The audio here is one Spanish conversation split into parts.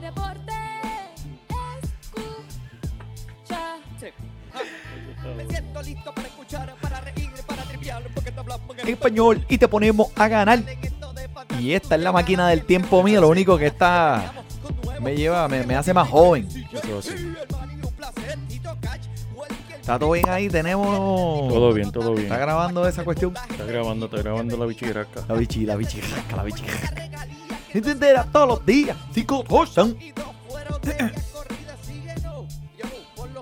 Deporte. Escucha. Me siento listo para escuchar, para reír, para triviar, porque te hablamos en español y te ponemos a ganar. Y esta es la máquina del tiempo mía, lo único que está me lleva, me, me hace más joven. Eso sí. Está todo bien ahí, tenemos. Todo bien, todo bien. Está grabando esa cuestión. Está grabando, está grabando la bichirasca. La bichi, la bichirrasca, la bichirrasca. Entenderá todos los días. Cinco cosas.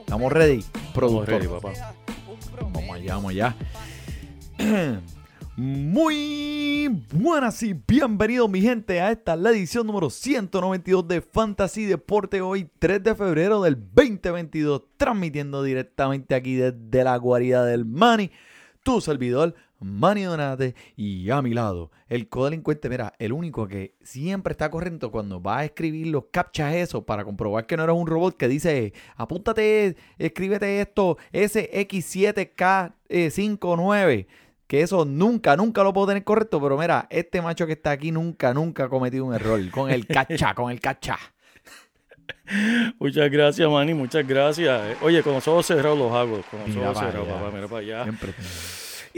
Estamos ready, productor. ready, papá. Vamos allá, vamos allá. Muy buenas y bienvenidos mi gente a esta la edición número 192 de Fantasy Deporte hoy 3 de febrero del 2022 transmitiendo directamente aquí desde la guarida del Mani tu servidor Manny Donate y a mi lado el codelincuente, mira, el único que siempre está corriendo cuando va a escribir los captchas eso para comprobar que no eres un robot que dice, apúntate, escríbete esto, SX7K59, que eso nunca, nunca lo puedo tener correcto, pero mira, este macho que está aquí nunca, nunca ha cometido un error con el cacha, con el cacha. Muchas gracias, Manny, muchas gracias. Oye, con los ojos cerrados los hago. Con los ojos cerrados, papá, mira para allá. Siempre.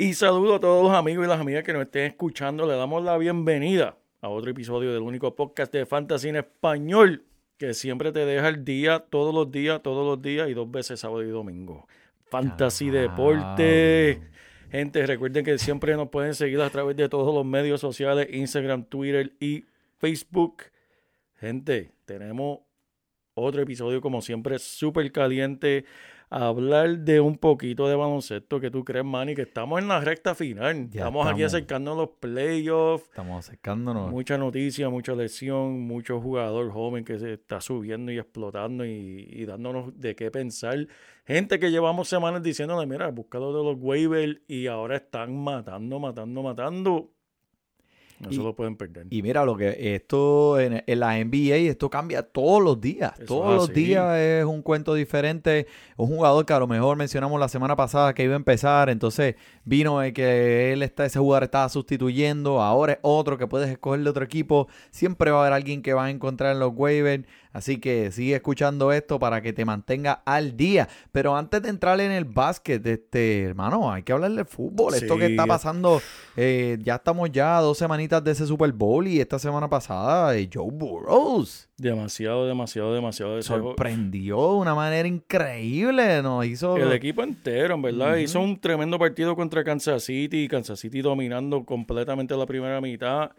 Y saludo a todos los amigos y las amigas que nos estén escuchando. Le damos la bienvenida a otro episodio del único podcast de Fantasy en español que siempre te deja el día, todos los días, todos los días y dos veces sábado y domingo. Fantasy Ah, Deporte. Gente, recuerden que siempre nos pueden seguir a través de todos los medios sociales, Instagram, Twitter y Facebook. Gente, tenemos otro episodio como siempre súper caliente. A hablar de un poquito de baloncesto que tú crees, Manny, que estamos en la recta final. Estamos, aquí acercándonos a los playoffs. Estamos acercándonos. Mucha noticia, mucha lesión, mucho jugador joven que se está subiendo y explotando y, y dándonos de qué pensar. Gente que llevamos semanas diciéndole, mira, búscalo de los waivers y ahora están matando, matando, matando. No Y- se lo pueden perder. Y mira, lo que esto en, en la NBA, esto cambia todos los días. Eso todos los días es un cuento diferente. Un jugador que a lo mejor mencionamos la semana pasada que iba a empezar, entonces vino el que él está, ese jugador estaba sustituyendo, ahora es otro que puedes escoger de otro equipo. Siempre va a haber alguien que va a encontrar en los waivers. Así que sigue escuchando esto para que te mantenga al día. Pero antes de entrar en el básquet, este, hermano, hay que hablar del fútbol. Esto que está pasando, eh, ya estamos ya a dos semanitas de ese Super Bowl y esta semana pasada eh, Joe Burrows Demasiado, demasiado, demasiado. juego. sorprendió de una manera increíble. Nos hizo. El equipo entero, en verdad. Hizo un tremendo partido contra Kansas City. Kansas City dominando completamente la primera mitad.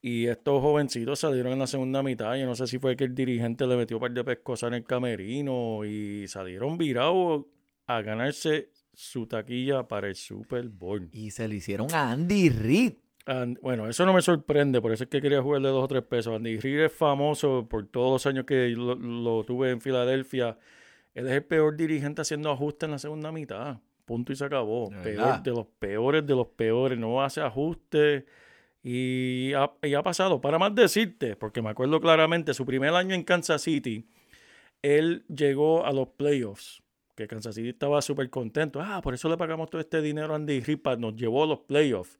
Y estos jovencitos salieron en la segunda mitad. Yo no sé si fue que el dirigente le metió un par de pescosas en el camerino. Y salieron virados a ganarse su taquilla para el Super Bowl. Y se le hicieron a Andy Reid. And- bueno, eso no me sorprende, por eso es que quería jugarle dos o tres pesos. Andy Reid es famoso por todos los años que lo, lo tuve en Filadelfia. Él es el peor dirigente haciendo ajustes en la segunda mitad. Punto y se acabó. Peor, de los peores de los peores. No hace ajustes. Y ha, ha pasado. Para más decirte, porque me acuerdo claramente, su primer año en Kansas City, él llegó a los playoffs. Que Kansas City estaba súper contento. Ah, por eso le pagamos todo este dinero a Andy Reid. para- Nos llevó a los playoffs.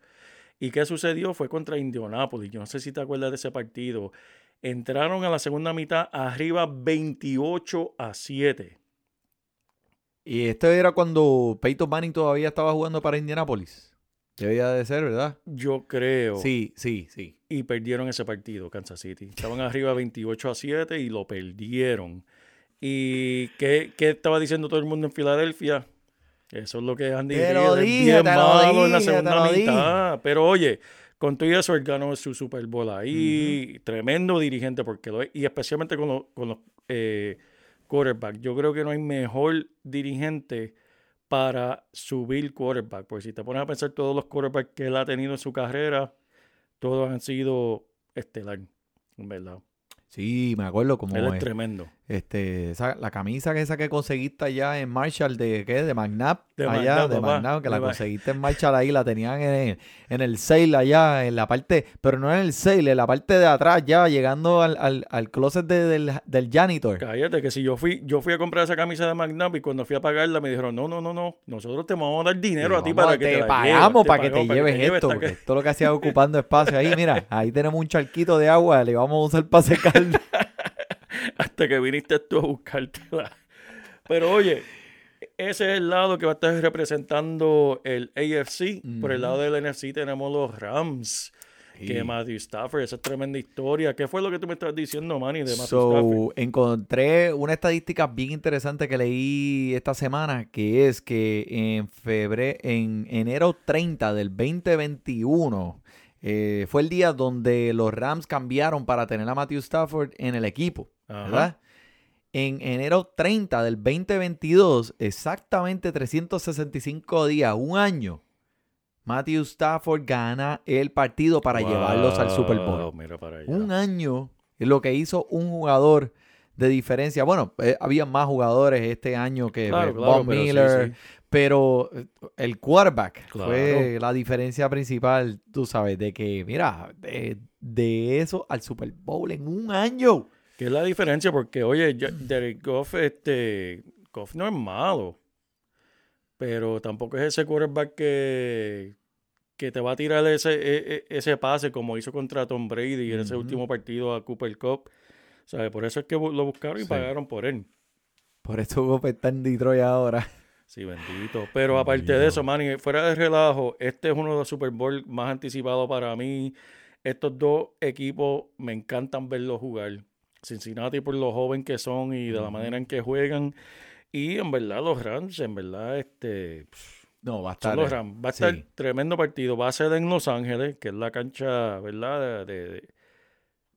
¿Y qué sucedió? Fue contra Indianapolis. Yo no sé si te acuerdas de ese partido. Entraron a la segunda mitad arriba 28 a 7. Y esto era cuando Peyton Manning todavía estaba jugando para Indianapolis. Debía de ser, ¿verdad? Yo creo. Sí, sí, sí. Y perdieron ese partido, Kansas City. Estaban arriba 28 a 7 y lo perdieron. ¿Y qué, qué estaba diciendo todo el mundo en Filadelfia? Eso es lo que Andy Te Reid lo es dije, bien te lo malo en la segunda lo mitad. Pero oye, con todo eso él ganó su Super Bowl ahí. Tremendo dirigente porque lo es. Y especialmente con los, con los eh, quarterbacks. Yo creo que no hay mejor dirigente para subir quarterback. Porque si te pones a pensar todos los quarterbacks que él ha tenido en su carrera, todos han sido estelar, en verdad. Sí, me acuerdo como Él es tremendo. Este, esa- la camisa que esa que conseguiste allá en Marshall de ¿qué? De McNabb, De allá McNabb, de. McNabb, que la conseguiste en Marshall ahí, la tenían en el, en el sale allá, en la parte, pero no en el sale, en la parte de atrás ya, llegando al, al, al closet de- del, del janitor. Cállate, que si yo fui, yo fui a comprar esa camisa de McNabb y cuando fui a pagarla me dijeron, no, no, no, no, nosotros te vamos a dar dinero a ti para que te te, la pagamos para que te lleves esto, porque todo lo que hacía ocupando espacio ahí, mira, ahí tenemos un charquito de agua, le vamos a usar para secar. hasta que viniste tú a buscártela. Pero oye, ese es el lado que va a estar representando el AFC. Por el lado del NFC tenemos los Rams. Que Matthew Stafford, esa es tremenda historia. ¿Qué fue lo que tú me estás diciendo, Manny, de Matthew Stafford? Encontré una estadística bien interesante que leí esta semana, que es que en febrero, en enero 30 del 2021, eh, fue el día donde los Rams cambiaron para tener a Matthew Stafford en el equipo, Ajá. ¿verdad? En enero 30 del 2022, exactamente 365 días, un año, Matthew Stafford gana el partido para llevarlos al Super Bowl. Wow, Mira para allá. Un año es lo que hizo un jugador de diferencia. Bueno, eh, había más jugadores este año que Claro, eh, claro, Von pero sí, Miller, sí. pero eh, el quarterback Claro. fue la diferencia principal, tú sabes, de que, mira, de, de eso al Super Bowl en un año. ¿Qué es la diferencia? Porque, oye, ya- Derek Goff, este, Goff no es malo, pero tampoco es ese quarterback que, que te va a tirar ese, e- e- ese pase como hizo contra Tom Brady en ese último partido a Cooper Cup. ¿Sabes? Por eso es que lo buscaron y Sí. pagaron por él. Por eso Goff está en Detroit ahora. Sí, bendito. Pero aparte de eso, Manny, fuera de relajo, este es uno de los Super Bowl más anticipados para mí. Estos dos equipos me encantan verlos jugar. Cincinnati por lo joven que son y de la manera en que juegan. Y en verdad los Rams, en verdad, este, No, va a estar. los Rams. Va a estar sí. tremendo partido. Va a ser en Los Ángeles, que es la cancha, ¿verdad? De, de-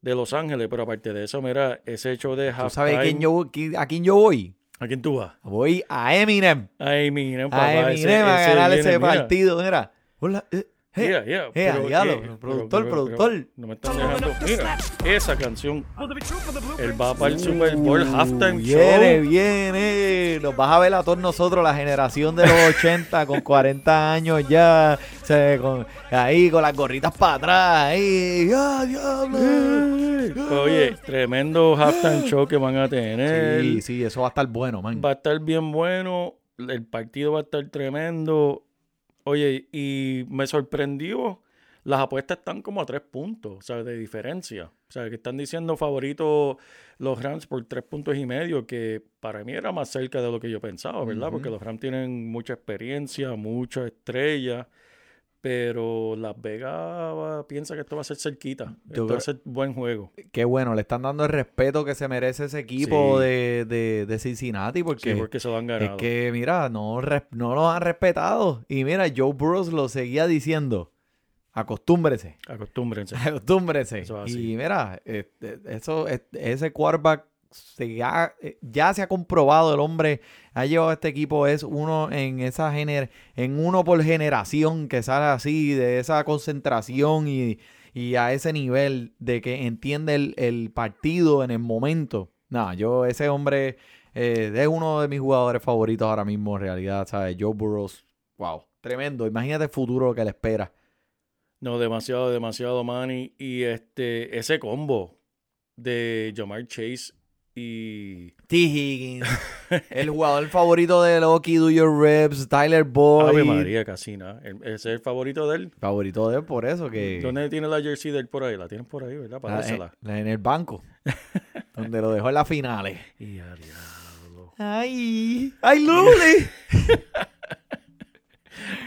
de Los Ángeles. Pero aparte de eso, mira, ese hecho de ¿Tú sabes a quién yo, a quién yo voy? ¿A quién tú vas? Voy a Eminem. A papá. ese- Eminem a ese ganar viene, ese mira. partido. Mira. Hola. eh, Yeah, yeah, Eh, pero, diablo, eh, productor, pero- pero productor. no me están dejando. Mira, esa canción. Él va para el Super Bowl halftime Uh, Viene, show. viene. Nos vas a ver a todos nosotros, la generación de los 80 con 40 años ya. se- con- ahí con las gorritas para atrás. Ahí. ¡Ah, diablo! Oye, tremendo halftime show que van a tener. Sí, sí, eso va a estar bueno, man. Va a estar bien bueno. El partido va a estar tremendo. Oye, y me sorprendió. Las apuestas están como a tres puntos, o sea, de diferencia. O sea, que están diciendo favoritos los Rams por tres puntos y medio, que para mí era más cerca de lo que yo pensaba, ¿verdad? Porque los Rams tienen mucha experiencia, mucha estrella, pero Las Vegas va- piensa que esto va a ser cerquita. Esto va a ser buen juego. Qué bueno, le están dando el respeto que se merece ese equipo Sí. de, de, de Cincinnati porque, Sí, porque se lo han es ganado. que, mira, no, no lo han respetado. Y mira, Joe Burrows lo seguía diciendo, acostúmbrese. Acostúmbrense. Acostúmbrese. Eso es así. y mira, este, eso, es- ese quarterback se ha- eh, ya se ha comprobado, el hombre ha llevado a este equipo, es uno en esa gener, en uno por generación que sale así, de esa concentración y, y a ese nivel de que entiende el, el partido en el momento. Nada, yo, ese hombre eh, es uno de mis jugadores favoritos ahora mismo, en realidad, ¿sabes? Joe Burrows, wow, tremendo. Imagínate el futuro que le espera. No, demasiado, demasiado, Manny. Y este, ese combo de Jamar Chase y T. Higgins, el jugador favorito de Loki, Do Your Reps, Tyler Boyd. Ave María, casi nada. El- Ese es el favorito de él. Favorito de él por eso que... ¿Dónde tiene la jersey de él por ahí? La tienes por ahí, ¿verdad? Para dársela. en, en el banco, donde lo dejó en las finales. Y diablo. ¡Ay! ¡Ay, Luli!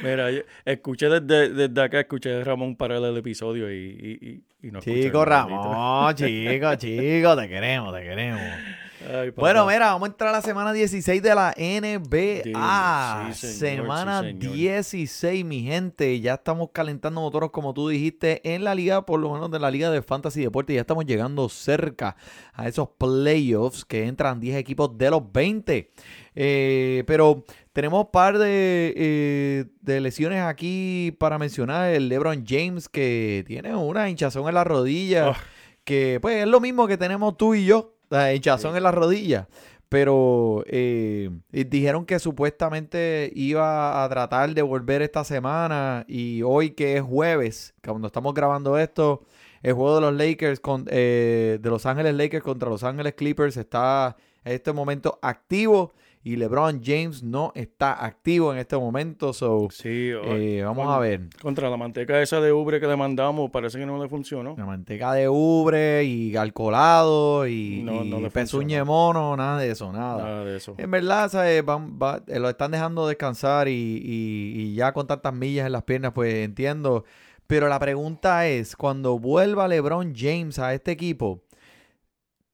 Mira, yo escuché desde, desde acá, escuché a Ramón parar el episodio y, y, y, y no Chico. Ramón, chico, chico, te queremos, te queremos. Ay. Bueno, mira, vamos a entrar a la semana 16 de la NBA. Sí, señor, semana sí, señor. 16, mi gente. Ya estamos calentando motores, como tú dijiste, en la liga, por lo menos de la liga de Fantasy Deporte. Ya estamos llegando cerca a esos playoffs que entran 10 equipos de los 20. Eh, pero tenemos un par de, eh, de lesiones aquí para mencionar. El LeBron James, que tiene una hinchazón en la rodilla. Ah. Que pues es lo mismo que tenemos tú y yo. La hinchazón en la rodilla. Pero eh, dijeron que supuestamente iba a tratar de volver esta semana. Y hoy que es jueves, cuando estamos grabando esto, el juego de los Lakers con, eh, de Los Ángeles Lakers contra Los Ángeles Clippers está en este momento activo. Y LeBron James no está activo en este momento. So, Sí, eh, vamos con- a ver. Contra la manteca esa de ubre que le mandamos, parece que no le funcionó. La manteca de ubre y alcoholado y, No, y no funcionó. mono, nada de eso, nada. Nada de eso. En verdad, ¿sabes? Van- va- eh, lo están dejando descansar y, y- y ya con tantas millas en las piernas, pues entiendo. Pero la pregunta es, cuando vuelva LeBron James a este equipo,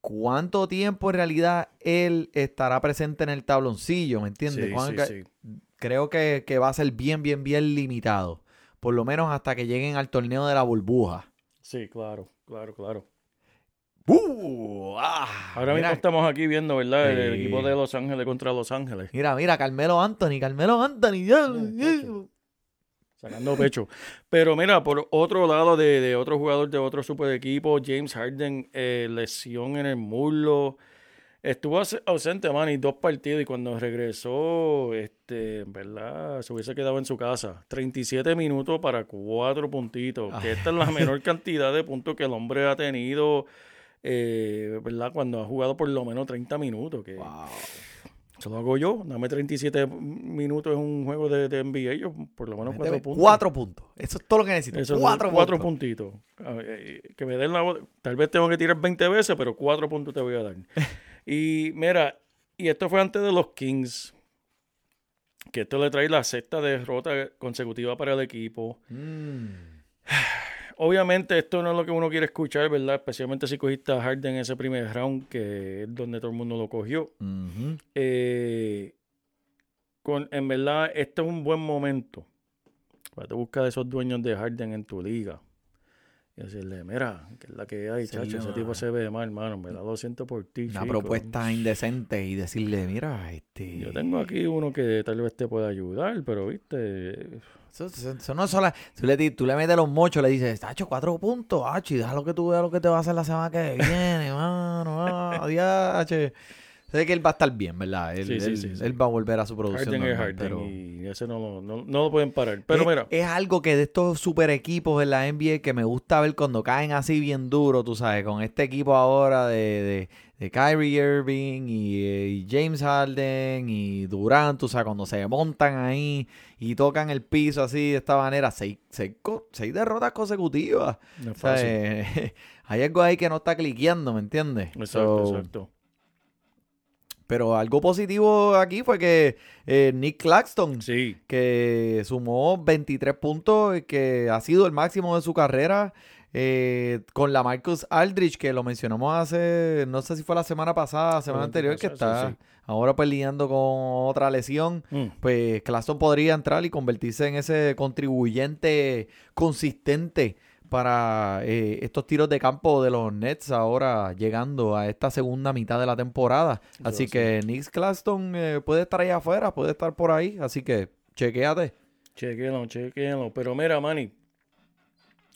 ¿cuánto tiempo en realidad él estará presente en el tabloncillo? ¿Me entiendes? Sí, ¿Cuán- sí, que- sí. Creo que, que va a ser bien, bien, bien limitado. Por lo menos hasta que lleguen al torneo de la burbuja. Sí, claro, claro, claro. ¡Uh! ¡Ah! Ahora mismo mira, estamos aquí viendo, ¿verdad? El, equipo de Los Ángeles contra Los Ángeles. mira, mira, Carmelo Anthony, Carmelo Anthony. Sacando pecho. Pero mira, por otro lado, de, de otro jugador de otro super equipo, James Harden, eh, lesión en el muslo. Estuvo aus- ausente, man, y dos partidos. Y cuando regresó, este, verdad, se hubiese quedado en su casa. 37 minutos para cuatro puntitos. Que esta es la menor cantidad de puntos que el hombre ha tenido, eh, ¿verdad? Cuando ha jugado por lo menos 30 minutos. Que Wow. Eso lo hago yo. Dame 37 minutos en un juego de, de NBA. Yo por lo menos cuatro puntos. Cuatro puntos. Eso es todo lo que necesito. Eso es cuatro, cuatro puntitos. Ver, eh, que me den la. Tal vez tengo que tirar 20 veces, pero cuatro puntos te voy a dar. y mira, y esto fue antes de los Kings. Que esto le trae la sexta derrota consecutiva para el equipo. Mm. Obviamente esto no es lo que uno quiere escuchar, ¿verdad? Especialmente si cogiste a Harden en ese primer round, que es donde todo el mundo lo cogió. Eh, con, en verdad, este es un buen momento para te buscar esos dueños de Harden en tu liga. Y decirle, mira, que es la que hay, Sí, chacho, ese tipo se ve mal, hermano. En verdad, lo siento por ti, Una chico. propuesta indecente y decirle, mira, este. Yo tengo aquí uno que tal vez te pueda ayudar, pero viste, Eso, no es sola. Tú le, tú le metes los mochos, le dices, Tacho, cuatro puntos, Hachi, déjalo que tú veas lo que te va a hacer la semana que viene, mano. Ah, diache. Sé que él va a estar bien, ¿verdad? Él, Sí, sí, él- sí, él va a volver a su producción. Harden es normal, Harden pero- y ese no lo, no, no lo pueden parar. Pero es, mira, es algo que de estos super equipos en la NBA que me gusta ver cuando caen así bien duro, tú sabes, con este equipo ahora de, de, de Kyrie Irving y, eh, y James Harden y Durant, tú sabes, cuando se montan ahí y tocan el piso así de esta manera, seis, seis, seis derrotas consecutivas. no es fácil. eh, hay algo ahí que no está cliqueando, ¿me entiendes? Exacto, So, exacto. Pero algo positivo aquí fue que eh, Nick Claxton Sí, que sumó 23 puntos, y que ha sido el máximo de su carrera. eh, con la Marcus Aldrich, que lo mencionamos hace, no sé si fue la semana pasada, semana La anterior, que está sí, ahora lidiando con otra lesión. Mm, Pues Claxton podría entrar y convertirse en ese contribuyente consistente para eh, estos tiros de campo de los Nets ahora llegando a esta segunda mitad de la temporada. Así sí. que Nick Claxton eh, puede estar ahí afuera, puede estar por ahí, así que chequéate. Chequenlo, chequenlo. Pero mira, Manny,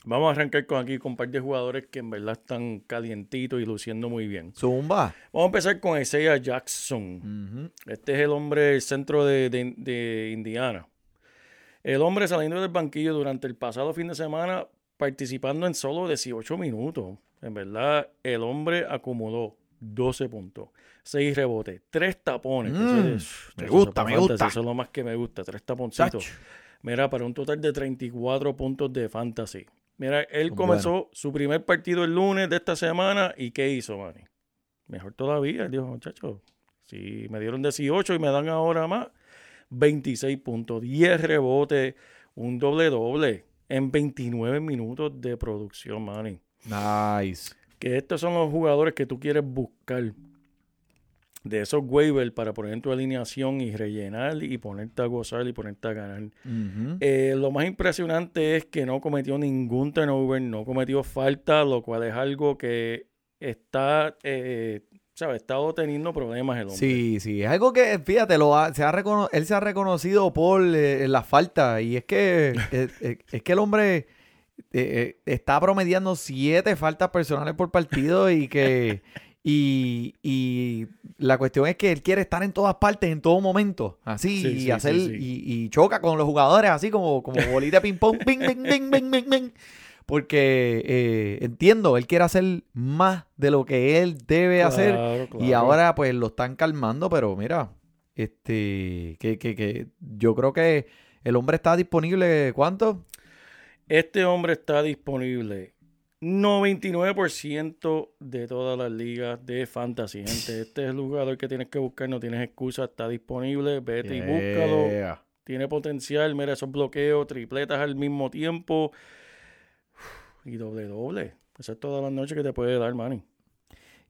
vamos a arrancar con aquí con un par de jugadores que en verdad están calientitos y luciendo muy bien. Zumba. Vamos a empezar con Isaiah Jackson. Este es el hombre, el centro de, de- de Indiana. El hombre saliendo del banquillo durante el pasado fin de semana, participando en solo 18 minutos. En verdad, el hombre acumuló 12 puntos, 6 rebotes, 3 tapones. Mm, me gusta, me fantasy, gusta. Eso es lo más que me gusta, 3 taponcitos. Mira, para un total de 34 puntos de fantasy. Mira, él comenzó su primer partido el lunes de esta semana y ¿qué hizo, Manny? Mejor todavía. Él dijo, muchachos, si me dieron 18 y me dan ahora más, 26 puntos, 10 rebotes, un doble doble en 29 minutos de producción, Manny. Nice. Que estos son los jugadores que tú quieres buscar de esos waivers para poner en tu alineación y rellenar y ponerte a gozar y ponerte a ganar. Eh, lo más impresionante es que no cometió ningún turnover, no cometió falta, lo cual es algo que está, eh, ¿sabes? Estado teniendo problemas el hombre. Sí, sí, es algo que, fíjate, lo ha- se ha recono- él se ha reconocido por eh, la falta y es que, eh, eh, es que el hombre eh, está promediando siete faltas personales por partido y que y, y la cuestión es que él quiere estar en todas partes en todo momento, así Sí, y sí, hacer sí. Y, y choca con los jugadores así como como bolita de ping pong, ping, ping, ping, ping, ping, ping. Porque eh, entiendo, él quiere hacer más de lo que él debe hacer Claro, y ahora pues lo están calmando, pero mira, Este, que, que, que yo creo que el hombre está disponible, ¿cuánto? Este hombre está disponible 99% de todas las ligas de fantasy, gente. Este es el jugador que tienes que buscar, no tienes excusa, está disponible, vete y búscalo. Tiene potencial, mira esos bloqueos, tripletas al mismo tiempo y doble doble. Esa es todas las noches que te puede dar, Manny.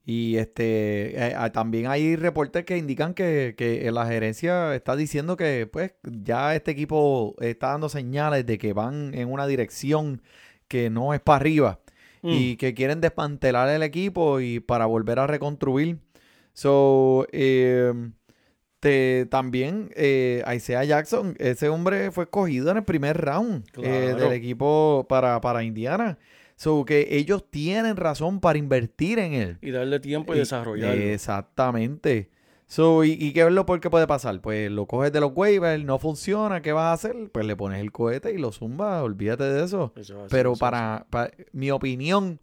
Y este eh, ah, también hay reportes que indican que, que la gerencia está diciendo que pues ya este equipo está dando señales de que van en una dirección que no es para arriba Mm. y que quieren desmantelar el equipo y para volver a reconstruir. So, eh, te- también eh, Isaiah Jackson, ese hombre fue escogido en el primer round eh, del equipo para, para Indiana. So, que ellos tienen razón para invertir en él. Y darle tiempo y Y- desarrollarlo. Exactamente. So, y, y qué verlo por qué puede pasar. Pues lo coges de los waivers, no funciona, ¿qué vas a hacer? Pues le pones el cohete y lo zumba, olvídate de eso. Pero eso para- mi opinión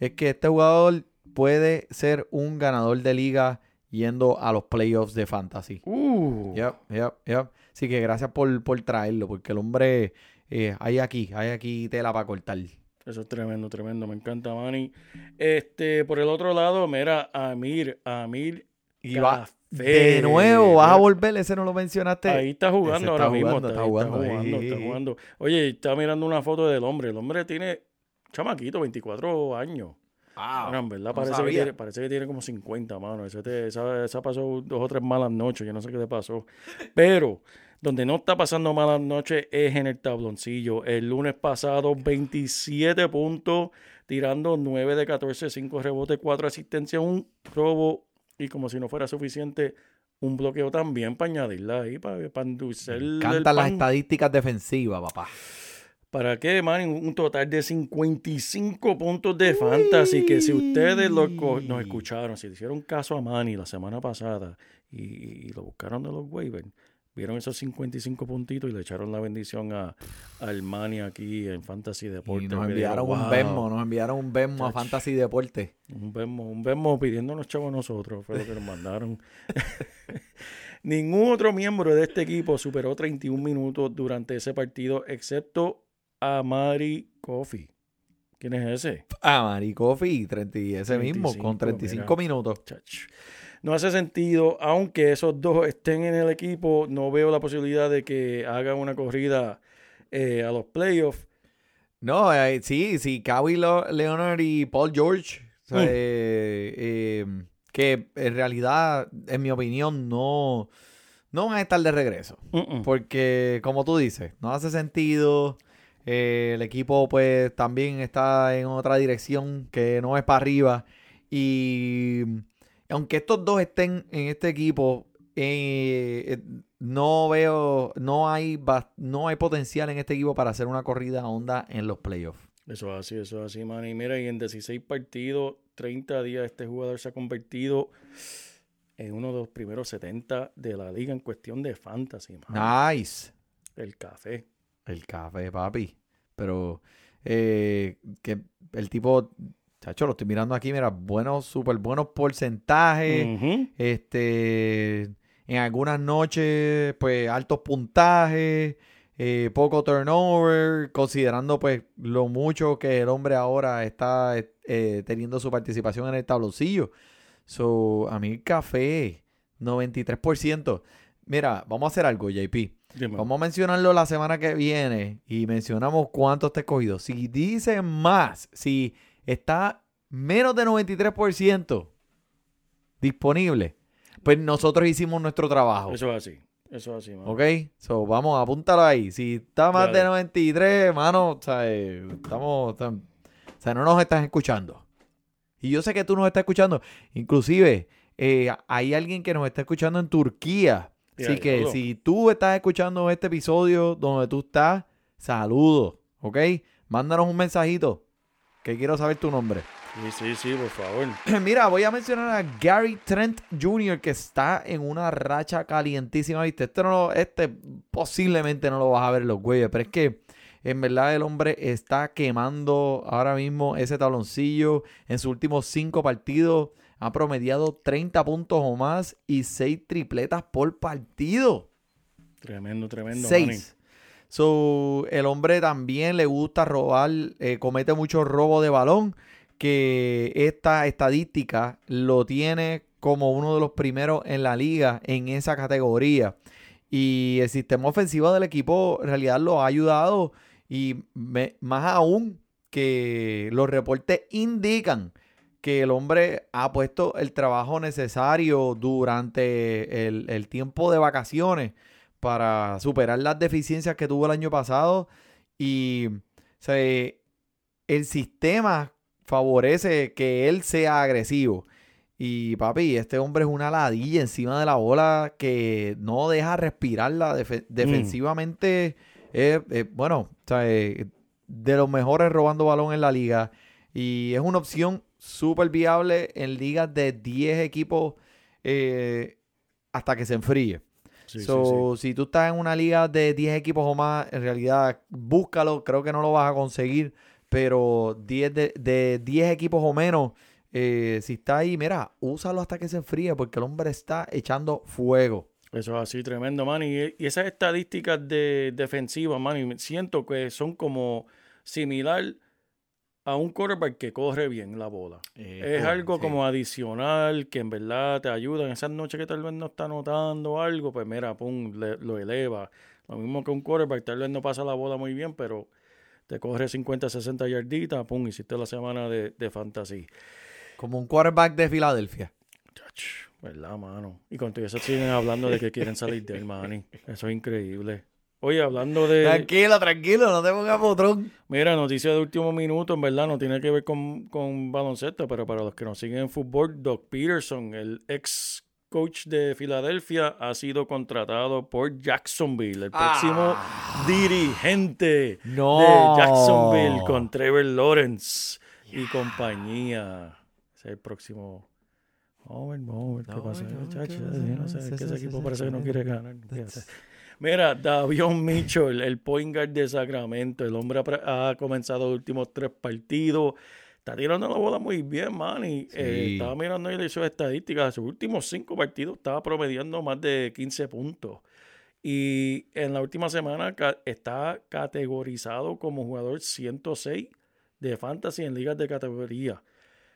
es que este jugador puede ser un ganador de liga yendo a los playoffs de fantasy. así. Uh, Yep, yep, yep. Así que gracias por, por traerlo, porque el hombre eh, hay aquí, hay aquí tela para cortar. Eso es tremendo, tremendo. Me encanta, Manny. Este, por el otro lado, mira, Amir, Amir Y va de nuevo, vas a volver, ese no lo mencionaste. Ahí está jugando ahora mismo. está jugando, Está jugando, está jugando. Oye, está mirando una foto del hombre. El hombre tiene chamaquito, 24 años. Ahora, en verdad, no parece, que tiene, parece que tiene como 50, mano. Ese te- esa, esa pasó dos o tres malas noches. Yo no sé qué le pasó. Pero donde no está pasando malas noches es en el tabloncillo. El lunes pasado, 27 puntos, tirando 9 de 14, 5 rebotes, 4 asistencias, un robo. Y como si no fuera suficiente, un bloqueo también para añadirla ahí, para, para endulzar el Cantan las pan. estadísticas defensivas, papá. ¿Para qué, man? Un total de 55 puntos de fantasy. Que si ustedes lo nos escucharon, si le hicieron caso a Manny la semana pasada y, y lo buscaron de los waivers, vieron esos 55 puntitos y le echaron la bendición a, al Manny aquí en Fantasy Deportes. Y nos enviaron digo, un. Venmo, nos enviaron un Venmo a. Fantasy Deporte. Un Venmo, un Venmo pidiéndonos chavos a nosotros, fue lo que nos mandaron. Ningún otro miembro de este equipo superó 31 minutos durante ese partido, excepto a Mari Coffee. ¿Quién es ese? Ah, Maricofi, 30 y ese mismo, 35, con 35 mira. minutos. Chach. No hace sentido, aunque esos dos estén en el equipo, no veo la posibilidad de que hagan una corrida eh, a los playoffs. No, eh, sí, sí, Kawhi Leonard y Paul George, o sea, Mm. eh, eh, que en realidad, en mi opinión, no, no van a estar de regreso. Porque, como tú dices, no hace sentido. Eh, el equipo, pues, también está en otra dirección que no es para arriba. Y aunque estos dos estén en este equipo, eh, eh, no veo, no hay, no hay potencial en este equipo para hacer una corrida onda en los playoffs. Eso es así, eso es así, man. Y mira, y en 16 partidos, 30 días, este jugador se ha convertido en uno de los primeros 70 de la liga en cuestión de fantasy, man. Nice. El café. El café, papi. Pero eh, que el tipo, chacho, lo estoy mirando aquí, mira, buenos, súper buenos porcentajes. Este, en algunas noches, pues, altos puntajes, eh, poco turnover, considerando, pues, lo mucho que el hombre ahora está eh, teniendo su participación en el tabloncillo. So, a mí el café, 93%. Mira, vamos a hacer algo, JP. Dime. Vamos a mencionarlo la semana que viene y mencionamos cuánto está escogido. Si dice más, si está menos de 93% disponible, pues nosotros hicimos nuestro trabajo. Eso es así. Eso es así, man. ¿Ok? So, vamos, apúntalo ahí. Si está más Dale. de 93, mano, o sea, eh, estamos, tam- o sea, no nos estás escuchando. Y yo sé que tú nos estás escuchando. Inclusive, eh, hay alguien que nos está escuchando en Turquía. Así que si tú estás escuchando este episodio donde tú estás, saludos, ¿ok? Mándanos un mensajito que quiero saber tu nombre. Sí, sí, sí, por favor. Mira, voy a mencionar a Gary Trent Jr. que está en una racha calientísima, ¿viste? Este, no lo- este posiblemente no lo vas a ver en los güeyes, pero es que en verdad el hombre está quemando ahora mismo ese tabloncillo. En sus últimos cinco partidos ha promediado 30 puntos o más y 6 tripletas por partido. Tremendo, tremendo. Manny. 6. So, el hombre también le gusta robar, eh, comete mucho robo de balón, que esta estadística lo tiene como uno de los primeros en la liga en esa categoría. Y el sistema ofensivo del equipo en realidad lo ha ayudado y me- más aún que los reportes indican que el hombre ha puesto el trabajo necesario durante el, el tiempo de vacaciones para superar las deficiencias que tuvo el año pasado y o sea, el sistema favorece que él sea agresivo. Y papi, este hombre es una ladilla encima de la bola que no deja respirarla defe- defensivamente. es, es, bueno, o sea, eh, de los mejores robando balón en la liga. Y es una opción súper viable en ligas de 10 equipos eh, hasta que se enfríe. Sí, sí, So, si tú estás en una liga de 10 equipos o más, en realidad búscalo, creo que no lo vas a conseguir, pero 10 de, de 10 equipos o menos, eh, si está ahí, mira, úsalo hasta que se enfríe, porque el hombre está echando fuego. Eso es así, tremendo, man. Y, y esas estadísticas de defensivas, man, y siento que son como similar a un quarterback que corre bien la bola. es algo como adicional que en verdad te ayuda en esas noches que tal vez no está notando algo, pues mira, pum, le- lo eleva. Lo mismo que un quarterback, tal vez no pasa la bola muy bien, pero te corre 50, 60 yarditas, pum, hiciste la semana de, de fantasy. Como un quarterback de Filadelfia. Chach, ¿Verdad, mano? Y cuando eso siguen hablando de que quieren salir del money. Eso es increíble. Oye, hablando de... Tranquilo, tranquilo, no te pongas potrón. Mira, noticia de último minuto, en verdad, no tiene que ver con, con baloncesto, pero para los que nos siguen en fútbol, Doc Peterson, el ex coach de Filadelfia, ha sido contratado por Jacksonville, el próximo dirigente No. de Jacksonville con Trevor Lawrence y compañía. Ese es el próximo. A ver qué pasa. no, sé, que ese equipo parece que no quiere ganar. Mira, Davion Mitchell, el point guard de Sacramento, el hombre ha, comenzado los últimos tres partidos. Está tirando la bola muy bien, man. Y eh, estaba mirando ahí sus estadísticas. Sus últimos cinco partidos estaba promediando más de 15 puntos. Y en la última semana ca- está categorizado como jugador 106 de fantasy en ligas de categoría.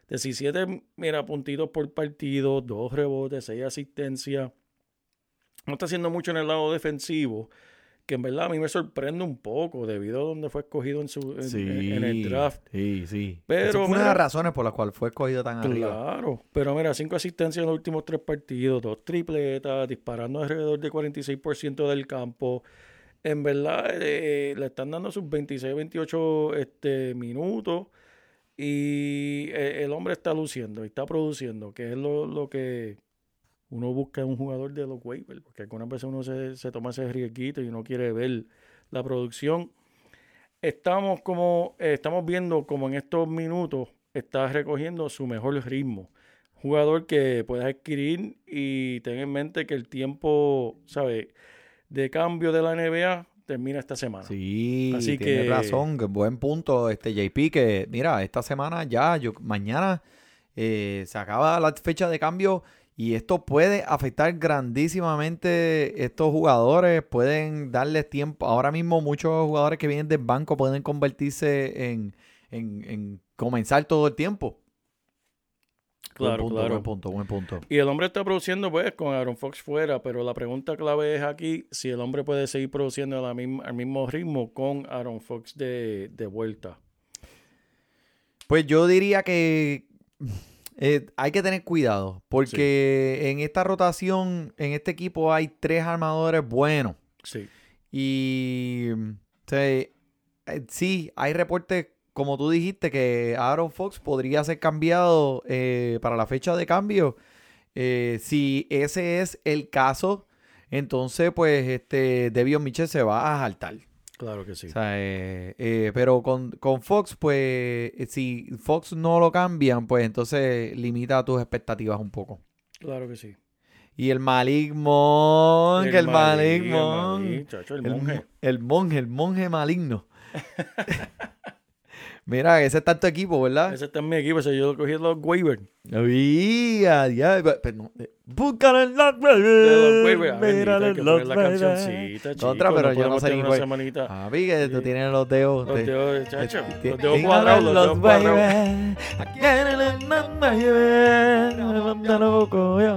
17, mira, puntitos por partido, dos rebotes, seis asistencias. No está haciendo mucho en el lado defensivo, que en verdad a mí me sorprende un poco debido a donde fue escogido en, su, en, Sí, en el draft. Sí, sí. Pero, Esa fue una de las razones por las cuales fue escogido tan arriba. Claro, pero mira, cinco asistencias en los últimos tres partidos, dos tripletas, disparando alrededor del 46% del campo. En verdad, eh, le están dando sus 26, 28 este, minutos y eh, el hombre está luciendo y está produciendo, que es lo, lo que uno busca un jugador de los waivers, porque algunas veces uno se, se toma ese riesguito y no quiere ver la producción. Estamos como, eh, estamos viendo como en estos minutos está recogiendo su mejor ritmo. Jugador que puedes adquirir y ten en mente que el tiempo, ¿sabes? De cambio de la NBA termina esta semana. Sí, Así tienes que- razón, buen punto, este JP, que mira, esta semana ya, yo mañana eh, se acaba la fecha de cambio y esto puede afectar grandísimamente estos jugadores, pueden darles tiempo, ahora mismo muchos jugadores que vienen del banco pueden convertirse en, en, en comenzar todo el tiempo. Claro, buen punto, claro. buen punto, buen punto. Y el hombre está produciendo pues con Aaron Fox fuera, pero la pregunta clave es aquí si el hombre puede seguir produciendo a la misma- al mismo ritmo con Aaron Fox de, de vuelta. Pues yo diría que eh, hay que tener cuidado, porque en esta rotación, en este equipo hay tres armadores buenos. Sí. Y sea, eh, sí, hay reportes, como tú dijiste, que Aaron Fox podría ser cambiado eh, para la fecha de cambio. Si ese es el caso, entonces pues este Devion Mitchell se va a saltar. Claro que sí. O sea, eh, eh, pero con, con Fox, pues, eh, si Fox no lo cambian, pues entonces limita tus expectativas un poco. Claro que sí. Y el Malik Monk, el, el chacho, el El, monje. mo- el monje, el monje maligno. Mira, ese está en tu equipo, ¿verdad? Ese está en mi equipo, ese yo lo cogí los waivers. Mira, ya, pero no, búscalo en la cancioncita. Otra, pero yo no sé ni semanita. Papi, que tú tienes los dedos. Los dedos, chacho. Los dedos cuadrados, los dedos cuadrados.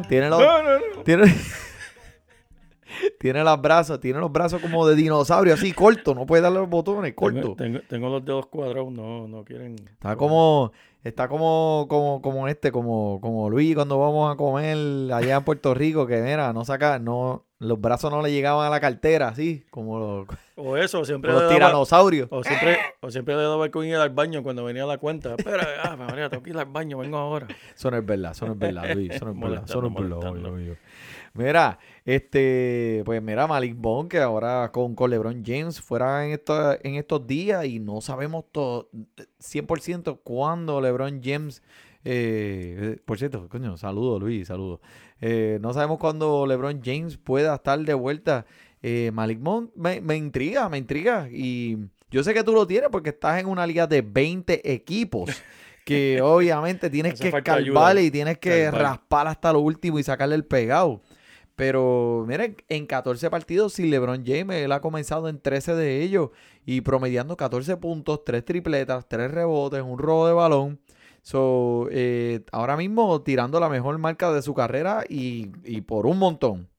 Tiene los, tiene, tiene los brazos, tiene los brazos como de dinosaurio, así corto, no puede darle los botones, corto. Tengo, tengo, tengo los dedos cuadrados, no, no quieren. Está como, está como, como, como este, como, como Luis cuando vamos a comer allá en Puerto Rico, que mira, no saca, no, los brazos no le llegaban a la cartera, así, como los, O eso, siempre los daba, tiranosaurios. o siempre, o siempre le daba con ir al baño cuando venía la cuenta. Espera, ah, María, tengo que ir al baño, vengo ahora. Eso no es verdad, eso no es verdad, Luis, eso no es verdad, eso no es verdad. Mira, este, pues mira, Malik Bond, que ahora con, con LeBron James fuera en, esta- en estos días y no sabemos todo 100% cuándo LeBron James, eh, eh, por cierto, coño, saludo Luis, saludo. Eh, no sabemos cuándo LeBron James pueda estar de vuelta. Eh, Malik Monk me, me intriga, me intriga. Y yo sé que tú lo tienes porque estás en una liga de 20 equipos. Que obviamente tienes Hace que ayuda. escarbarle y tienes que raspar hasta lo último y sacarle el pegado. Pero miren, en 14 partidos, si LeBron James, él ha comenzado en 13 de ellos y promediando 14 puntos, 3 tripletas, 3 rebotes, un robo de balón. So, eh, ahora mismo tirando la mejor marca de su carrera y, y por un montón.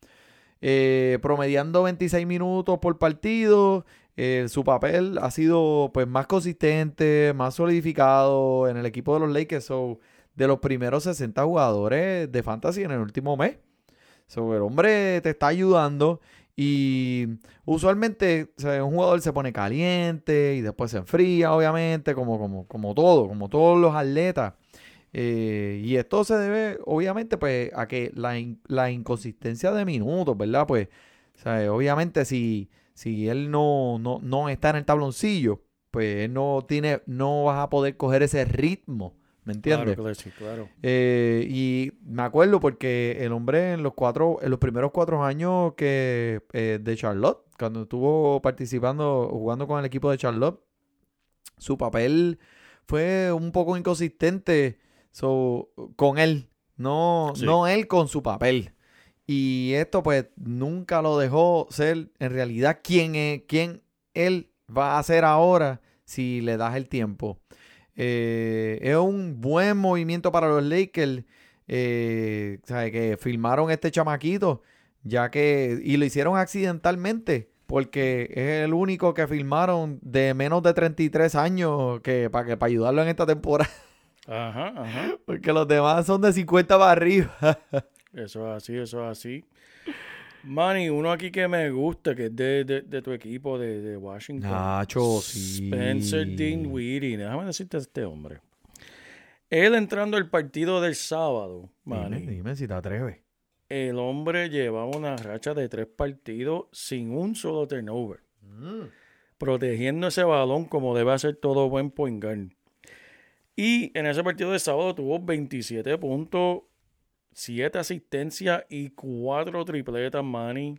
Eh, promediando 26 minutos por partido. eh, su papel ha sido pues más consistente, más solidificado en el equipo de los Lakers. So, de los primeros 60 jugadores de fantasy en el último mes. So, el hombre te está ayudando y usualmente un jugador se pone caliente y después se enfría, obviamente, como, como, como todo, como todos los atletas. Eh, y esto se debe, obviamente, pues, a que la, la inconsistencia de minutos, ¿verdad? Pues, obviamente, si, si él no, no, no está en el tabloncillo, pues él no tiene, no vas a poder coger ese ritmo, ¿me entiendes? Claro, claro, sí, claro. Eh, y me acuerdo porque el hombre en los cuatro, en los primeros cuatro años que eh, de Charlotte, cuando estuvo participando, jugando con el equipo de Charlotte, su papel fue un poco inconsistente so, con él, no, Sí. no él con su papel. Y esto pues nunca lo dejó ser en realidad quién es, quién él va a ser ahora si le das el tiempo. Eh, es un buen movimiento para los Lakers. eh, ¿sabe? Que filmaron este chamaquito, ya que. Y lo hicieron accidentalmente, porque es el único que filmaron de menos de 33 años que para que para ayudarlo en esta temporada. Ajá, ajá. Porque los demás son de 50 para arriba. Eso es así, eso es así. Manny, uno aquí que me gusta, que es de, de, de tu equipo de, de Washington. Nacho, sí. Spencer Dinwiddie. Déjame decirte a este hombre. Él entrando al partido del sábado, Dime, Manny, dime si te atreves. el hombre llevaba una racha de tres partidos sin un solo turnover. protegiendo ese balón como debe hacer todo buen point guard. Y en ese partido de sábado tuvo 27 puntos, 7 asistencias y 4 tripletas, Manny.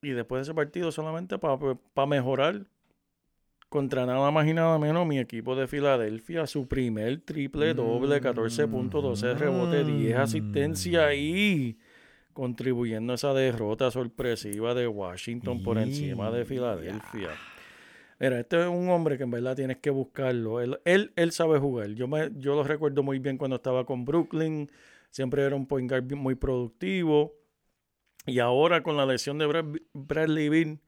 Y después de ese partido, solamente para mejorar, contra nada más y nada menos, mi equipo de Filadelfia, su primer triple doble, 14 puntos, 12 rebotes, 10 asistencias y contribuyendo a esa derrota sorpresiva de Washington por encima de Filadelfia. Mira, este es un hombre que en verdad tienes que buscarlo. Él, él, él sabe jugar. Yo, me, yo lo recuerdo muy bien cuando estaba con Brooklyn. Siempre era un point guard muy productivo. Y ahora con la lesión de Brad, Bradley Beal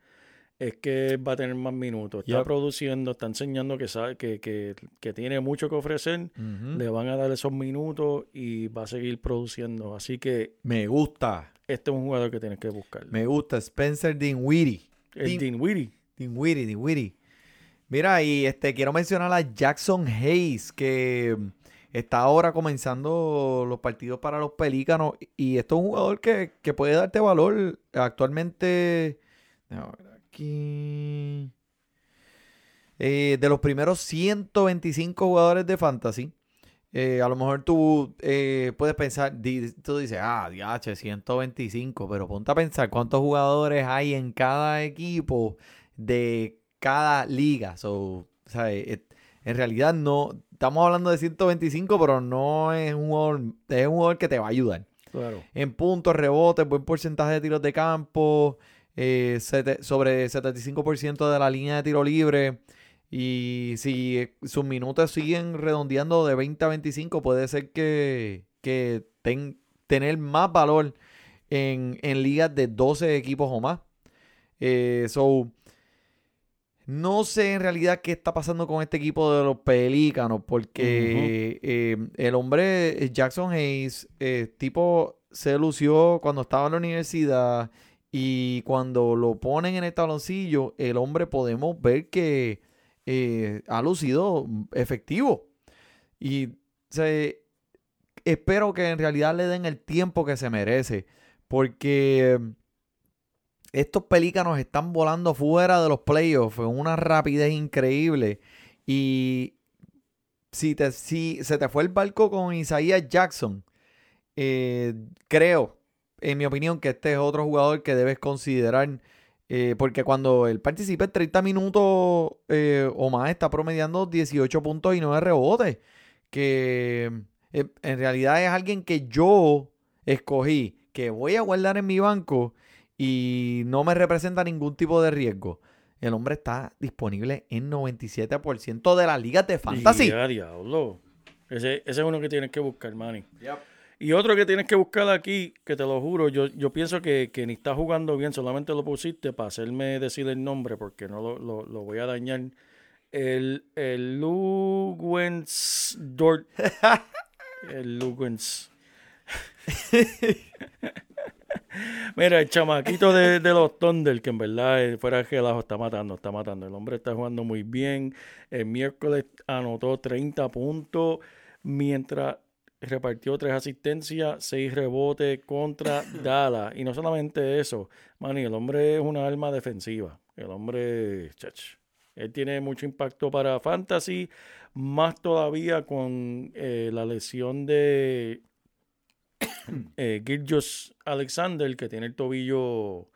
es que va a tener más minutos. Está Yep. produciendo, está enseñando que, sabe, que, que, que tiene mucho que ofrecer. Le van a dar esos minutos y va a seguir produciendo. Así que Me gusta. este es un jugador que tienes que buscar. Me gusta. Spencer Dinwiddie. El Din- Dinwiddie. Dinwiddie, Dinwiddie. Mira, y este quiero mencionar a Jackson Hayes, que mm, está ahora comenzando los partidos para los Pelícanos. Y esto es un jugador que, que puede darte valor. Actualmente, aquí. Eh, de los primeros 125 jugadores de Fantasy. eh, a lo mejor tú eh, puedes pensar, tú dices, ah, DH, 125, pero ponte a pensar cuántos jugadores hay en cada equipo de cada liga. So, o O sea, eh, en realidad no. Estamos hablando de 125, pero no es un jugador, es un jugador que te va a ayudar. Claro. En puntos, rebotes, buen porcentaje de tiros de campo, eh, sete- sobre 75% de la línea de tiro libre. Y si eh, sus minutos siguen redondeando de 20 a 25, puede ser que, que ten- tener más valor en, en ligas de 12 equipos o más. Eh, so, no sé en realidad qué está pasando con este equipo de los Pelícanos, porque eh, el hombre eh, Jackson Hayes, eh, tipo, se lució cuando estaba en la universidad y cuando lo ponen en el taloncillo, el hombre podemos ver que eh, ha lucido efectivo. Y se, espero que en realidad le den el tiempo que se merece, porque estos pelícanos están volando fuera de los playoffs en una rapidez increíble. Y si, te, si se te fue el barco con Isaiah Jackson, eh, creo, en mi opinión, que este es otro jugador que debes considerar. eh, porque cuando él participa en 30 minutos eh, o más, está promediando 18 puntos y 9 rebotes. Que en realidad es alguien que yo escogí, que voy a guardar en mi banco y no me representa ningún tipo de riesgo. El hombre está disponible en 97% de las ligas de fantasy. Y a diablo. Ese, ese es uno que tienes que buscar, Manny. Y otro que tienes que buscar aquí, que te lo juro, yo, yo pienso que, que ni está jugando bien, solamente lo pusiste para hacerme decir el nombre, porque no lo, lo- lo voy a dañar. El, el Lugwens Dort. el Lugwens. Mira, el chamaquito de, de los Thunder, que en verdad eh, fuera de relajo está matando, está matando. El hombre está jugando muy bien. El miércoles anotó 30 puntos, mientras repartió tres asistencias, seis rebotes contra Dallas. Y no solamente eso, Manny, el hombre es una arma defensiva. El hombre, chach, él tiene mucho impacto para Fantasy, más todavía con eh, la lesión de eh, Alexander, que tiene el tobillo,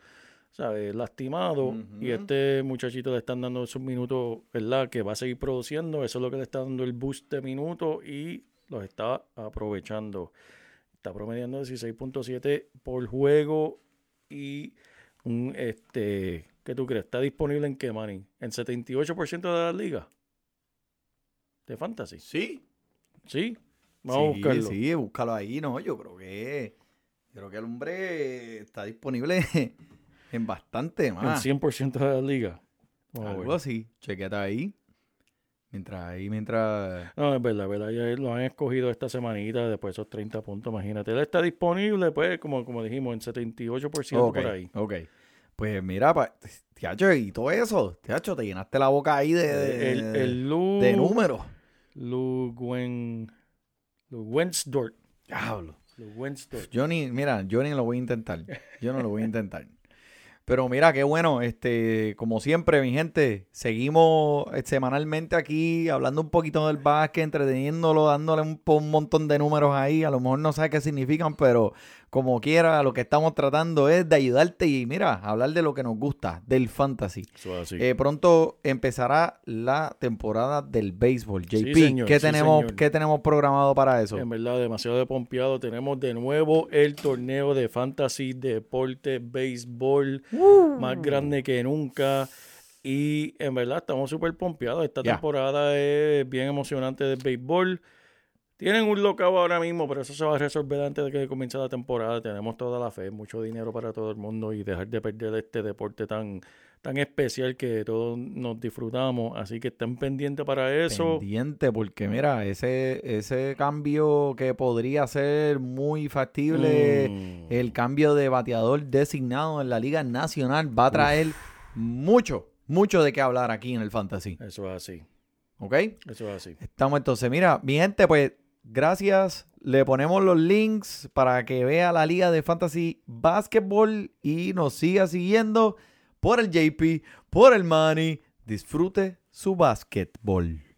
¿sabes? Lastimado. Y este muchachito le están dando sus minutos, ¿verdad? Que va a seguir produciendo. Eso es lo que le está dando el boost de minutos y los está aprovechando. Está promediando 16.7 por juego y un, este, ¿qué tú crees? ¿Está disponible en qué, Manny? ¿En 78% de las ligas? ¿De fantasy? Sí. ¿Sí? Vamos a buscarlo. Sí, búscalo ahí, no, yo creo que yo creo que el hombre está disponible en bastante En más. 100% de las ligas. Vamos Algo así. Chequeta ahí. Mientras ahí, mientras. No, es verdad, es verdad. Ya lo han escogido esta semanita después de esos 30 puntos. Imagínate, él está disponible, pues, como, como dijimos, en 78% Ok, por ahí. ok. Pues mira, pa, tiacho, y todo eso, tiacho, te llenaste la boca ahí de, de, el, el Lu, de números. Lugwen, Lugwensdort. Diablo. Lugwensdort. Yo ni, mira, yo ni lo voy a intentar. Yo no lo voy a intentar. Pero mira, qué bueno, este, como siempre, mi gente, seguimos eh, semanalmente aquí hablando un poquito del básquet, entreteniéndolo, dándole un, un montón de números ahí. A lo mejor no sabe qué significan, pero como quiera, lo que estamos tratando es de ayudarte y mira, hablar de lo que nos gusta, del fantasy. Eh, pronto empezará la temporada del béisbol. Sí, JP, señor, ¿qué, sí, tenemos, señor. ¿qué tenemos programado para eso? En verdad, demasiado de pompeado. Tenemos de nuevo el torneo de fantasy, deporte, béisbol, más grande que nunca. Y en verdad estamos súper pompeados. Esta temporada es bien emocionante del béisbol. Tienen un locao ahora mismo, pero eso se va a resolver antes de que comience la temporada. Tenemos toda la fe, mucho dinero para todo el mundo y dejar de perder este deporte tan, tan especial que todos nos disfrutamos. Así que estén pendientes para eso. pendiente porque mira, ese, ese cambio que podría ser muy factible, Mm. el cambio de bateador designado en la Liga Nacional va a traer mucho, mucho de qué hablar aquí en el Fantasy. Eso es así. ¿Ok? Eso es así. Estamos entonces, mira, mi gente, pues gracias. Le ponemos los links para que vea la Liga de Fantasy Basketball y nos siga siguiendo por el JP, por el Money. Disfrute su básquetbol.